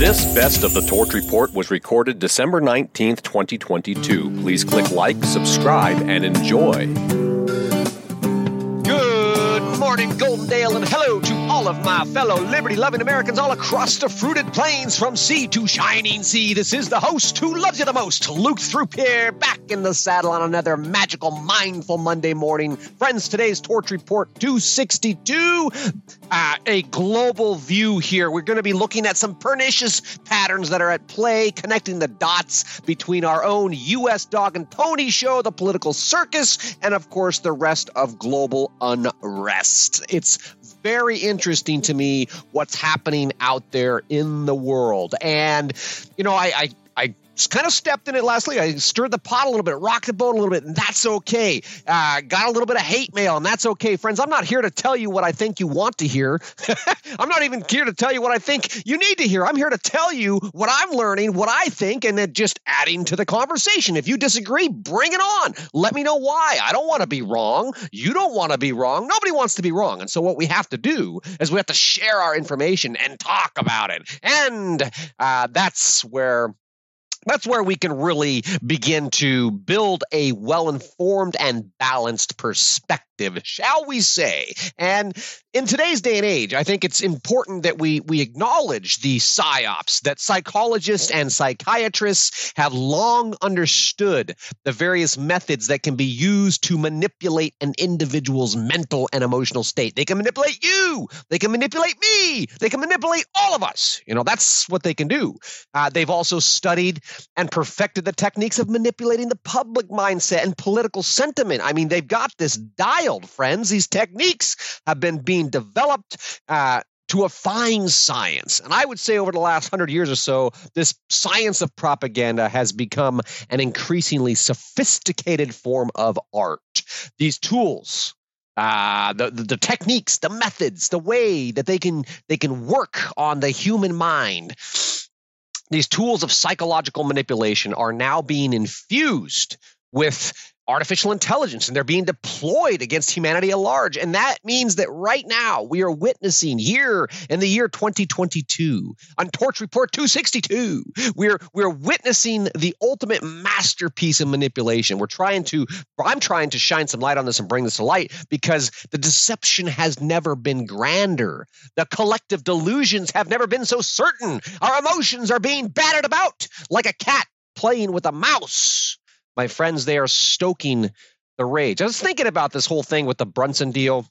This Best of the Torch Report was recorded December 19th, 2022. Please click like, subscribe, and enjoy. Good morning, Goldendale, and hello to all of my fellow liberty loving Americans all across the fruited plains from sea to shining sea. This is the host who loves you the most, Luke Throop back in the saddle on another magical, mindful Monday morning. Friends, today's Torch Report 262, uh, a global view here. We're going to be looking at some pernicious patterns that are at play, connecting the dots between our own U.S. dog and pony show, the political circus, and of course, the rest of global unrest. It's very interesting to me what's happening out there in the world. And, you know, I, I, Kind of stepped in it last week. I stirred the pot a little bit, rocked the boat a little bit, and that's okay. Uh, got a little bit of hate mail, and that's okay, friends. I'm not here to tell you what I think you want to hear. I'm not even here to tell you what I think you need to hear. I'm here to tell you what I'm learning, what I think, and then just adding to the conversation. If you disagree, bring it on. Let me know why. I don't want to be wrong. You don't want to be wrong. Nobody wants to be wrong. And so what we have to do is we have to share our information and talk about it. And uh, that's where that's where we can really begin to build a well informed and balanced perspective, shall we say. And in today's day and age, I think it's important that we we acknowledge the psyops that psychologists and psychiatrists have long understood the various methods that can be used to manipulate an individual's mental and emotional state. They can manipulate you, they can manipulate me, they can manipulate all of us. You know, that's what they can do. Uh, they've also studied and perfected the techniques of manipulating the public mindset and political sentiment. I mean, they've got this dialed, friends. These techniques have been being being developed uh, to a fine science. And I would say over the last hundred years or so, this science of propaganda has become an increasingly sophisticated form of art. These tools, uh, the, the, the techniques, the methods, the way that they can they can work on the human mind. These tools of psychological manipulation are now being infused with artificial intelligence and they're being deployed against humanity at large. And that means that right now we are witnessing here in the year 2022 on Torch Report 262, we're we're witnessing the ultimate masterpiece of manipulation. We're trying to I'm trying to shine some light on this and bring this to light because the deception has never been grander. The collective delusions have never been so certain. Our emotions are being battered about like a cat playing with a mouse my friends, they are stoking the rage. I was thinking about this whole thing with the Brunson deal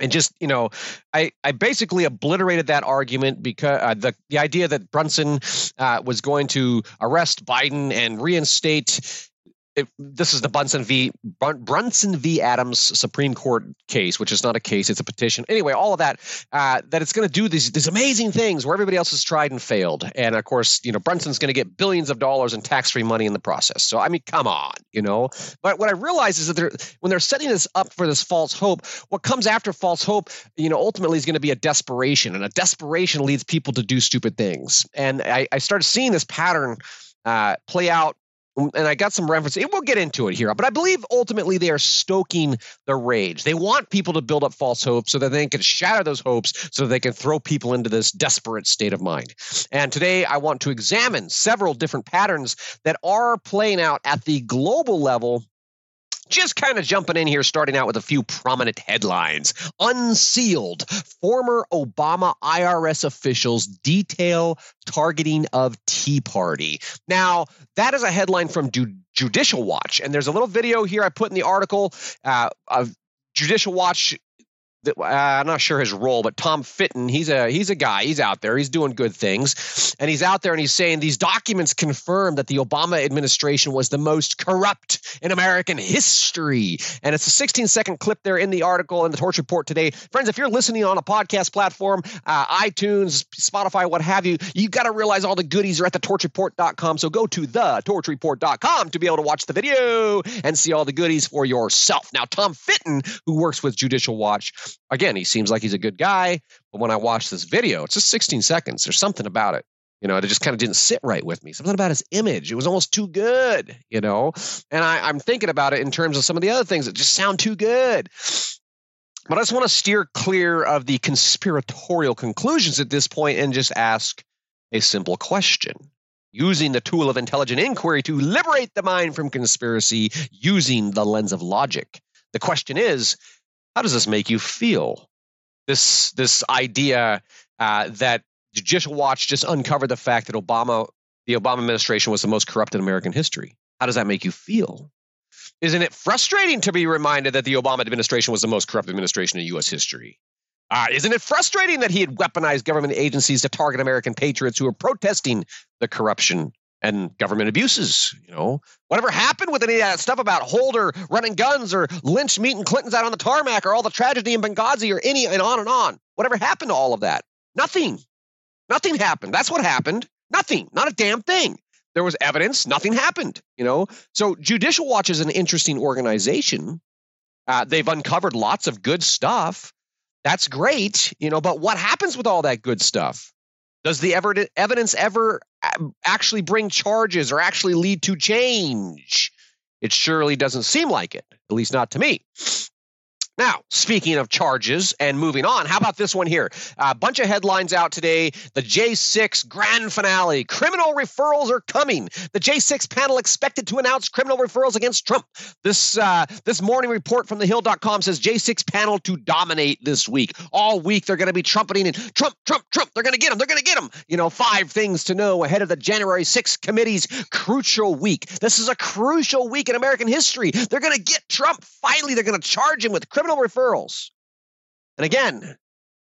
and just you know i i basically obliterated that argument because uh, the the idea that brunson uh, was going to arrest biden and reinstate it, this is the Brunson v. Brunson v. Adams Supreme Court case, which is not a case; it's a petition. Anyway, all of that uh, that it's going to do these these amazing things where everybody else has tried and failed, and of course, you know, Brunson's going to get billions of dollars in tax free money in the process. So, I mean, come on, you know. But what I realize is that they're when they're setting this up for this false hope, what comes after false hope, you know, ultimately is going to be a desperation, and a desperation leads people to do stupid things. And I, I started seeing this pattern uh, play out and I got some reference. We'll get into it here, but I believe ultimately they are stoking the rage. They want people to build up false hopes so that they can shatter those hopes, so they can throw people into this desperate state of mind. And today I want to examine several different patterns that are playing out at the global level just kind of jumping in here, starting out with a few prominent headlines. Unsealed. Former Obama IRS officials detail targeting of Tea Party. Now, that is a headline from Judicial Watch. And there's a little video here I put in the article uh, of Judicial Watch uh, I'm not sure his role, but Tom Fitton, he's a he's a guy. He's out there. He's doing good things, and he's out there and he's saying these documents confirm that the Obama administration was the most corrupt in American history. And it's a 16 second clip there in the article in the Torch Report today, friends. If you're listening on a podcast platform, uh, iTunes, Spotify, what have you, you've got to realize all the goodies are at the torchreport.com. So go to the torchreport.com to be able to watch the video and see all the goodies for yourself. Now, Tom Fitton, who works with Judicial Watch again, he seems like he's a good guy. But when I watched this video, it's just 16 seconds. There's something about it. You know, it just kind of didn't sit right with me. Something about his image. It was almost too good, you know? And I, I'm thinking about it in terms of some of the other things that just sound too good. But I just want to steer clear of the conspiratorial conclusions at this point and just ask a simple question using the tool of intelligent inquiry to liberate the mind from conspiracy using the lens of logic. The question is, how does this make you feel? This this idea uh, that Judicial Watch just uncovered the fact that Obama, the Obama administration, was the most corrupt in American history. How does that make you feel? Isn't it frustrating to be reminded that the Obama administration was the most corrupt administration in U.S. history? Uh, isn't it frustrating that he had weaponized government agencies to target American patriots who were protesting the corruption and government abuses? You know, whatever happened with any of that stuff about Holder running guns or Lynch meeting Clintons out on the tarmac or all the tragedy in Benghazi or any and on and on? Whatever happened to all of that? Nothing. Nothing happened. That's what happened. Nothing. Not a damn thing. There was evidence. Nothing happened. You know. So Judicial Watch is an interesting organization. Uh, they've uncovered lots of good stuff that's great, you know, but what happens with all that good stuff? Does the evidence ever uh, actually bring charges or actually lead to change? It surely doesn't seem like it, at least not to me. Now, speaking of charges and moving on, how about this one here? A bunch of headlines out today. The J6 grand finale. Criminal referrals are coming. The J6 panel expected to announce criminal referrals against Trump. This uh, this morning report from thehill.com says J6 panel to dominate this week. All week they're going to be trumpeting and Trump, Trump, Trump. They're going to get him. They're going to get him. You know, five things to know ahead of the January 6th committee's crucial week. This is a crucial week in American history. They're going to get Trump. Finally, they're going to charge him with criminal referrals. And again,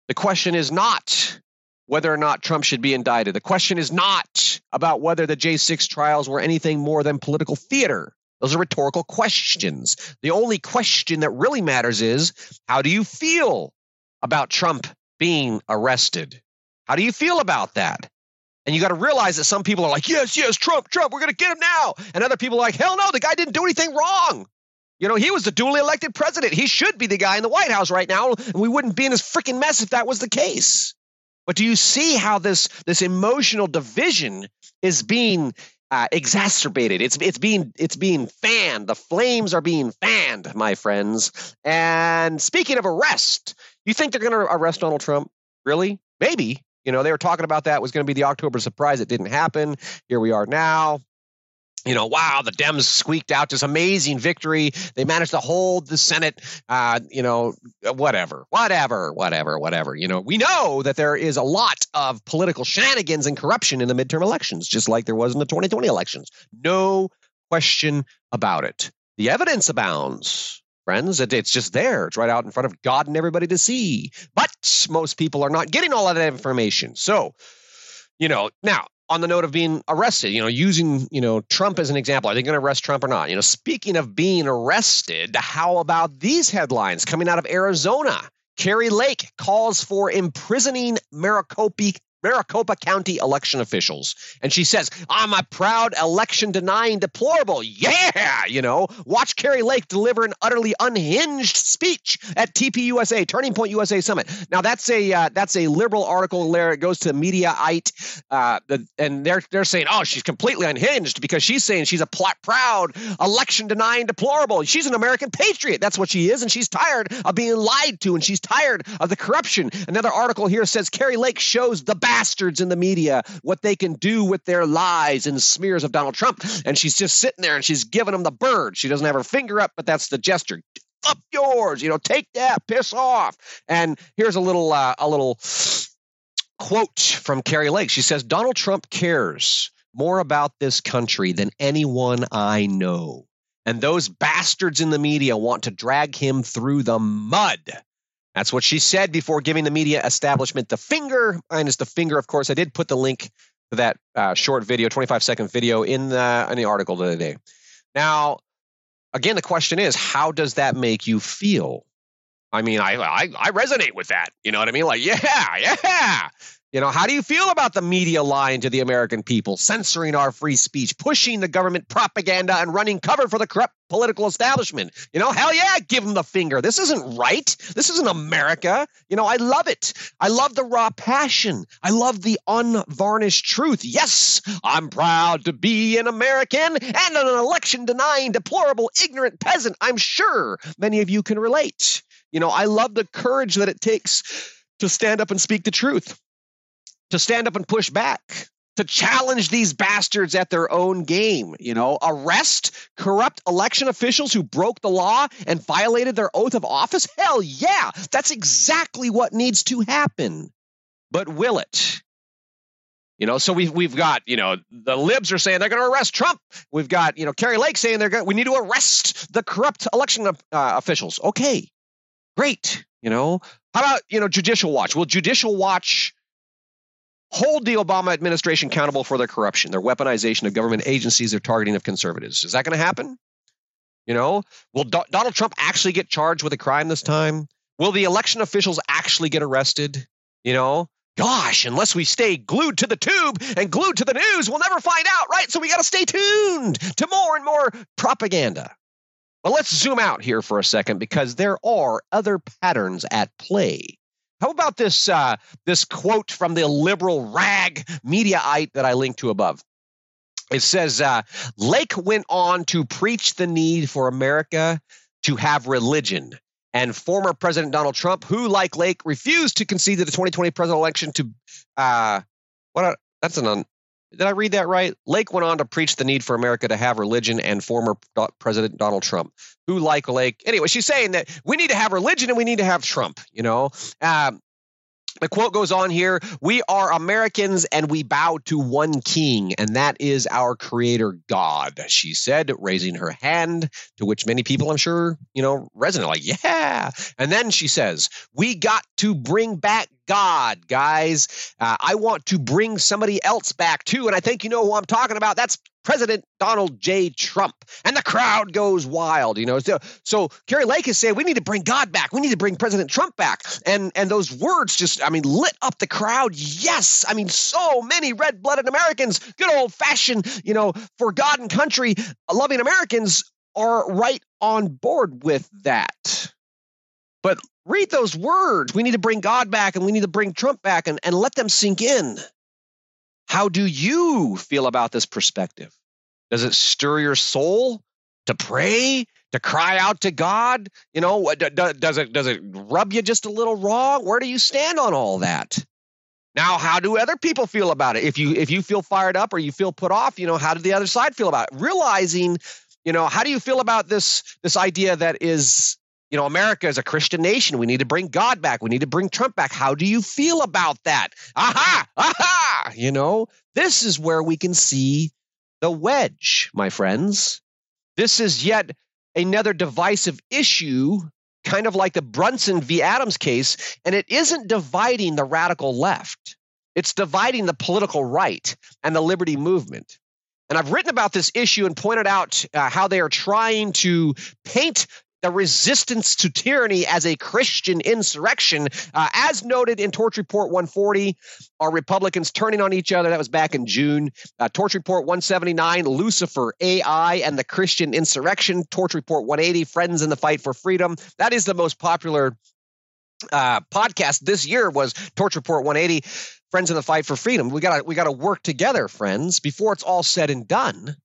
the question is not whether or not Trump should be indicted. The question is not about whether the J6 trials were anything more than political theater. Those are rhetorical questions. The only question that really matters is how do you feel about Trump being arrested? How do you feel about that? And you got to realize that some people are like, yes, yes, Trump, Trump, we're going to get him now. And other people are like, hell no, the guy didn't do anything wrong. You know, he was the duly elected president. He should be the guy in the White House right now, and we wouldn't be in this freaking mess if that was the case. But do you see how this this emotional division is being uh, exacerbated? It's it's being it's being fanned. The flames are being fanned, my friends. And speaking of arrest, you think they're going to arrest Donald Trump? Really? Maybe. You know, they were talking about that was going to be the October surprise. It didn't happen. Here we are now you know, wow, the Dems squeaked out this amazing victory. They managed to hold the Senate, uh, you know, whatever, whatever, whatever, whatever. You know, we know that there is a lot of political shenanigans and corruption in the midterm elections, just like there was in the 2020 elections. No question about it. The evidence abounds, friends. it's just there. It's right out in front of God and everybody to see. But most people are not getting all of that information. So, you know, now on the note of being arrested, you know, using, you know, Trump as an example. Are they going to arrest Trump or not? You know, speaking of being arrested, how about these headlines coming out of Arizona? Kari Lake calls for imprisoning Maricopa Maricopa County election officials. And she says, I'm a proud election denying deplorable. Yeah, you know, watch Kari Lake deliver an utterly unhinged speech at TPUSA, Turning Point USA Summit. Now that's a uh, that's a liberal article there. It goes to Mediaite, uh, the, and they're they're saying, oh, she's completely unhinged because she's saying she's a pl- proud election denying deplorable. She's an American patriot. That's what she is, and she's tired of being lied to, and she's tired of the corruption. Another article here says Kari Lake shows the bad bastards in the media what they can do with their lies and smears of Donald Trump. And she's just sitting there and she's giving them the bird. She doesn't have her finger up, but that's the gesture. Up yours, you know, take that, piss off. And here's a little, uh, a little quote from Kari Lake. She says, Donald Trump cares more about this country than anyone I know. And those bastards in the media want to drag him through the mud. That's what she said before giving the media establishment the finger. Minus the finger, of course. I did put the link to that uh, short video, 25 second video, in the in the article today. Now, again, the question is, how does that make you feel? I mean, I, I I resonate with that. You know what I mean? Like, yeah, yeah. You know, how do you feel about the media lying to the American people, censoring our free speech, pushing the government propaganda, and running cover for the corrupt political establishment? You know, hell yeah, give them the finger. This isn't right. This isn't America. You know, I love it. I love the raw passion. I love the unvarnished truth. Yes, I'm proud to be an American and an election denying, deplorable, ignorant peasant. I'm sure many of you can relate. You know, I love the courage that it takes to stand up and speak the truth. To stand up and push back to challenge these bastards at their own game. You know, arrest corrupt election officials who broke the law and violated their oath of office? Hell yeah, that's exactly what needs to happen. But will it? You know, so we've we've got you know the libs are saying they're going to arrest Trump. We've got you know Kari Lake saying they're going we need to arrest the corrupt election uh, officials. Okay, great. You know, how about you know Judicial Watch? Will Judicial Watch hold the Obama administration accountable for their corruption, their weaponization of government agencies, their targeting of conservatives. Is that going to happen? You know, will Do- Donald Trump actually get charged with a crime this time? Will the election officials actually get arrested? You know, gosh, unless we stay glued to the tube and glued to the news, we'll never find out, right? So we got to stay tuned to more and more propaganda. But let's zoom out here for a second because there are other patterns at play. How about this uh, this quote from the liberal rag mediaite that I linked to above? It says uh, Lake went on to preach the need for America to have religion. And former President Donald Trump, who, like Lake, refused to concede the 2020 presidential election to uh, what? That's an un, did I read that right? Lake went on to preach the need for America to have religion and former President Donald Trump, who like Lake. Anyway, she's saying that we need to have religion and we need to have Trump, you know? Um, the quote goes on here We are Americans and we bow to one king, and that is our creator God, she said, raising her hand, to which many people, I'm sure, you know, resonate like, yeah. And then she says, We got to bring back God, guys. Uh, I want to bring somebody else back too. And I think you know who I'm talking about. That's President Donald J. Trump. And the crowd goes wild, you know. So, so Kari Lake is saying we need to bring God back. We need to bring President Trump back. And and those words just, I mean, lit up the crowd. Yes. I mean, so many red-blooded Americans, good old-fashioned, you know, for God and country loving Americans are right on board with that. But read those words. We need to bring God back and we need to bring Trump back and, and let them sink in. How do you feel about this perspective? Does it stir your soul to pray, to cry out to God? You know, does it does it rub you just a little wrong? Where do you stand on all that? Now, how do other people feel about it? If you if you feel fired up or you feel put off, you know, how did the other side feel about it? Realizing, you know, how do you feel about this this idea that is you know, America is a Christian nation. We need to bring God back. We need to bring Trump back. How do you feel about that? Aha, aha. You know, this is where we can see the wedge, my friends. This is yet another divisive issue, kind of like the Brunson v. Adams case, and it isn't dividing the radical left. It's dividing the political right and the liberty movement. And I've written about this issue and pointed out uh, how they are trying to paint the resistance to tyranny as a Christian insurrection. Uh, as noted in Torch Report 140, are Republicans turning on each other? That was back in June. Uh, Torch Report 179, Lucifer, AI, and the Christian insurrection. Torch Report 180, Friends in the Fight for Freedom. That is the most popular uh, podcast this year was Torch Report 180, Friends in the Fight for Freedom. We got we got to work together, friends, before it's all said and done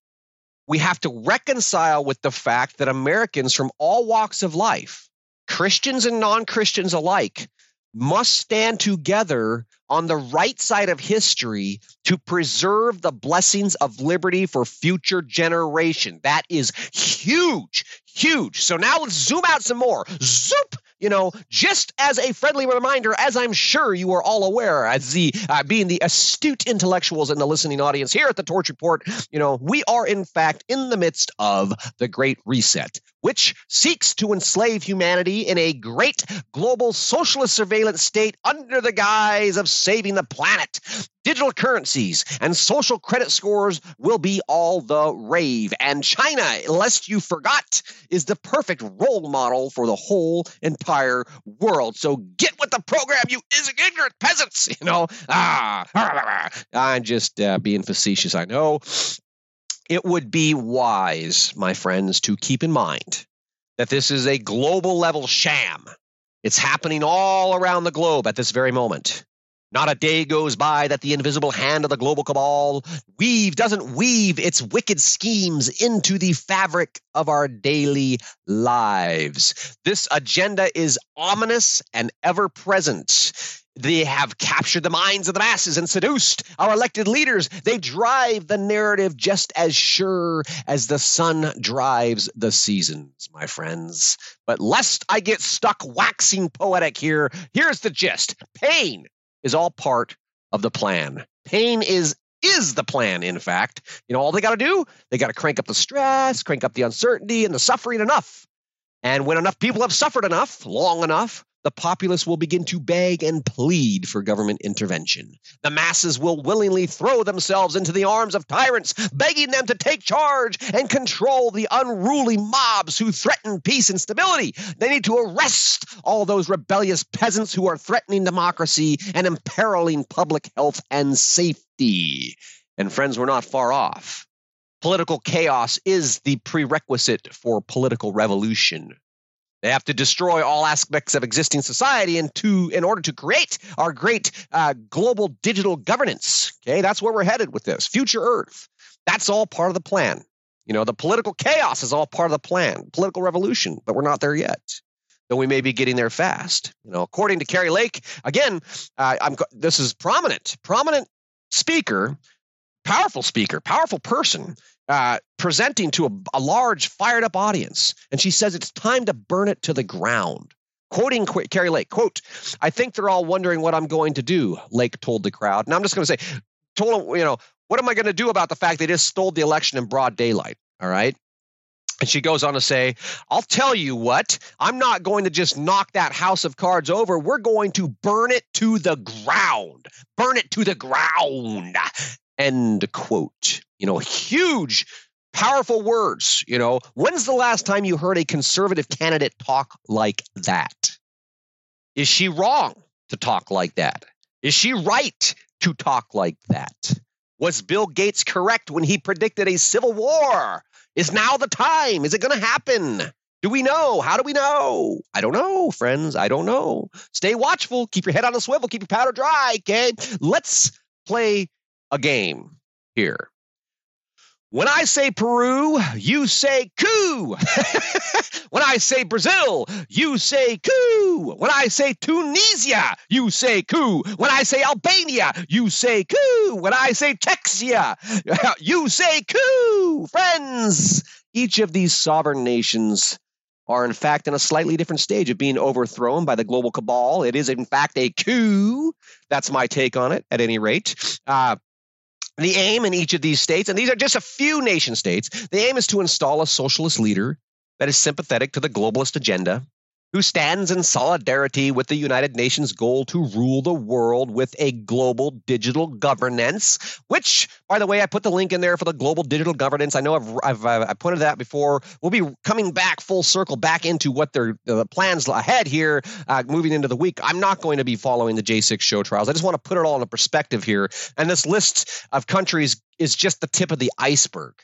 we have to reconcile with the fact that Americans from all walks of life, Christians and non Christians alike, must stand together on the right side of history to preserve the blessings of liberty for future generation. That is huge, huge. So now let's zoom out some more. Zoop you know, just as a friendly reminder, as I'm sure you are all aware, as the uh, being the astute intellectuals in the listening audience here at the Torch Report, you know, we are in fact in the midst of the Great Reset, which seeks to enslave humanity in a great global socialist surveillance state under the guise of saving the planet. Digital currencies and social credit scores will be all the rave. And China, lest you forgot, is the perfect role model for the whole entire world. So get with the program, you ignorant peasants. You know, ah, I'm just uh, being facetious, I know. It would be wise, my friends, to keep in mind that this is a global level sham. It's happening all around the globe at this very moment. Not a day goes by that the invisible hand of the global cabal weave doesn't weave its wicked schemes into the fabric of our daily lives. This agenda is ominous and ever present. They have captured the minds of the masses and seduced our elected leaders. They drive the narrative just as sure as the sun drives the seasons, my friends. But lest I get stuck waxing poetic here, here's the gist pain is all part of the plan. Pain is is the plan in fact you know all they got to do they got to crank up the stress crank up the uncertainty and the suffering enough and when enough people have suffered enough long enough the populace will begin to beg and plead for government intervention. The masses will willingly throw themselves into the arms of tyrants, begging them to take charge and control the unruly mobs who threaten peace and stability. They need to arrest all those rebellious peasants who are threatening democracy and imperiling public health and safety. And friends, we're not far off. Political chaos is the prerequisite for political revolution. They have to destroy all aspects of existing society in, to, in order to create our great uh, global digital governance. Okay, that's where we're headed with this future Earth. That's all part of the plan. You know, the political chaos is all part of the plan, political revolution, but we're not there yet. Though we may be getting there fast. You know, according to Kari Lake, again, uh, I'm this is prominent, prominent speaker, powerful speaker, powerful person uh, presenting to a, a large, fired up audience. And she says it's time to burn it to the ground. Quoting Qu- Kari Lake, quote, I think they're all wondering what I'm going to do, Lake told the crowd. And I'm just going to say, told them, you know, what am I going to do about the fact they just stole the election in broad daylight? All right. And she goes on to say, I'll tell you what, I'm not going to just knock that house of cards over. We're going to burn it to the ground. Burn it to the ground. End quote. You know, huge, powerful words. You know, when's the last time you heard a conservative candidate talk like that? Is she wrong to talk like that? Is she right to talk like that? Was Bill Gates correct when he predicted a civil war? Is now the time? Is it going to happen? Do we know? How do we know? I don't know, friends. I don't know. Stay watchful. Keep your head on a swivel. Keep your powder dry. Okay. Let's play a game here. When I say Peru, you say coup. when I say Brazil, you say coup. When I say Tunisia, you say coup. When I say Albania, you say coup. When I say Czechia, you say coup. Friends, each of these sovereign nations are in fact in a slightly different stage of being overthrown by the global cabal. It is in fact a coup. That's my take on it, at any rate. Uh, the aim in each of these states, and these are just a few nation states, the aim is to install a socialist leader that is sympathetic to the globalist agenda who stands in solidarity with the United Nations goal to rule the world with a global digital governance. Which, by the way, I put the link in there for the global digital governance. I know I've I've, uh, I pointed that before. We'll be coming back full circle back into what their the plans ahead here, uh, moving into the week. I'm not going to be following the J6 show trials. I just want to put it all in perspective here. And this list of countries is just the tip of the iceberg.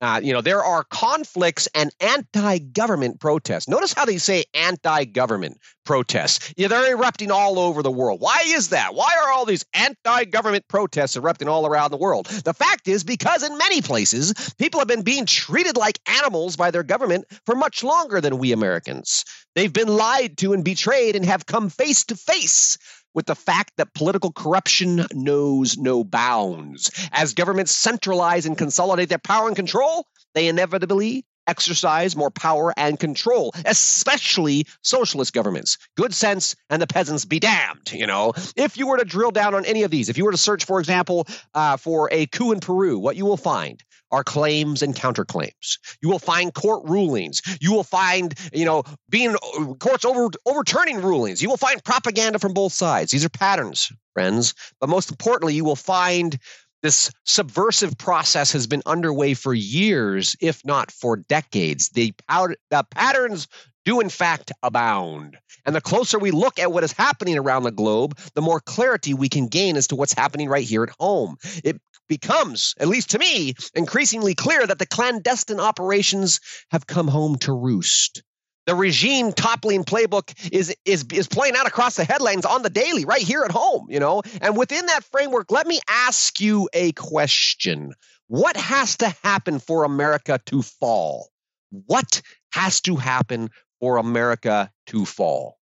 Uh, you know, there are conflicts and anti government protests. Notice how they say anti government protests. Yeah, they're erupting all over the world. Why is that? Why are all these anti government protests erupting all around the world? The fact is because in many places, people have been being treated like animals by their government for much longer than we Americans. They've been lied to and betrayed and have come face to face with the fact that political corruption knows no bounds. As governments centralize and consolidate their power and control, they inevitably exercise more power and control, especially socialist governments. Good sense and the peasants be damned, you know. If you were to drill down on any of these, if you were to search, for example, uh, for a coup in Peru, what you will find are claims and counterclaims. You will find court rulings. You will find, you know, being courts over, overturning rulings. You will find propaganda from both sides. These are patterns, friends. But most importantly, you will find this subversive process has been underway for years, if not for decades. The, the patterns do, in fact, abound. And the closer we look at what is happening around the globe, the more clarity we can gain as to what's happening right here at home. It becomes, at least to me, increasingly clear that the clandestine operations have come home to roost. The regime toppling playbook is is is playing out across the headlines on the daily, right here at home, you know. And within that framework, let me ask you a question. What has to happen for America to fall? What has to happen for America to fall?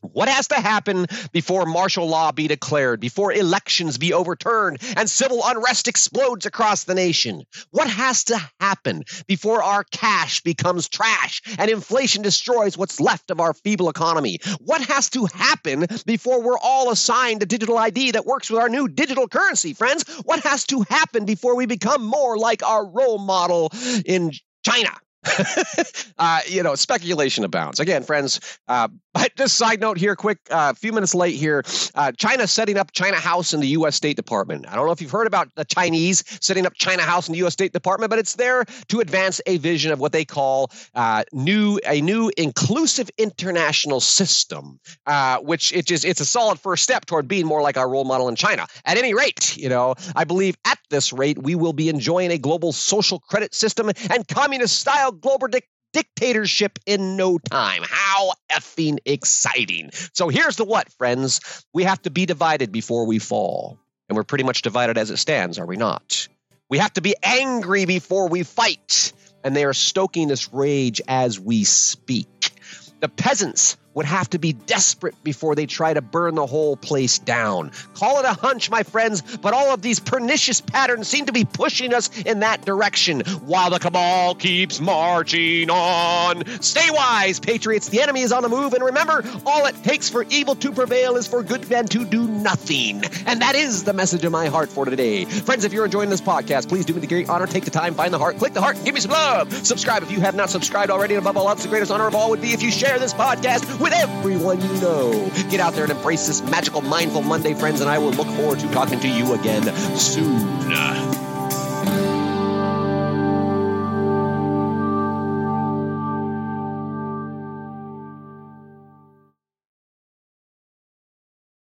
What has to happen before martial law be declared, before elections be overturned, and civil unrest explodes across the nation? What has to happen before our cash becomes trash and inflation destroys what's left of our feeble economy? What has to happen before we're all assigned a digital ID that works with our new digital currency, friends? What has to happen before we become more like our role model in China? uh, you know, speculation abounds. Again, friends, uh, but just side note here, quick, a uh, few minutes late here. Uh, China setting up China House in the U.S. State Department. I don't know if you've heard about the Chinese setting up China House in the U.S. State Department, but it's there to advance a vision of what they call uh, new a new inclusive international system, uh, which it is it's a solid first step toward being more like our role model in China. At any rate, you know, I believe at this rate we will be enjoying a global social credit system and communist style global dictatorship in no time. How effing exciting. So here's the what, friends. We have to be divided before we fall. And we're pretty much divided as it stands, are we not? We have to be angry before we fight. And they are stoking this rage as we speak. The peasants would have to be desperate before they try to burn the whole place down. Call it a hunch, my friends, but all of these pernicious patterns seem to be pushing us in that direction while the cabal keeps marching on. Stay wise, patriots. The enemy is on the move, and remember, all it takes for evil to prevail is for good men to do nothing. And that is the message of my heart for today. Friends, if you're enjoying this podcast, please do me the great honor, take the time, find the heart, click the heart, and give me some love. Subscribe if you have not subscribed already, and above all else, the greatest honor of all would be if you share this podcast with with everyone you know. Get out there and embrace this magical, mindful Monday, friends, and I will look forward to talking to you again soon.